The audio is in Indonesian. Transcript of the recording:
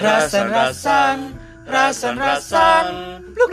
Rasan-rasan, rasan-rasan, bluk.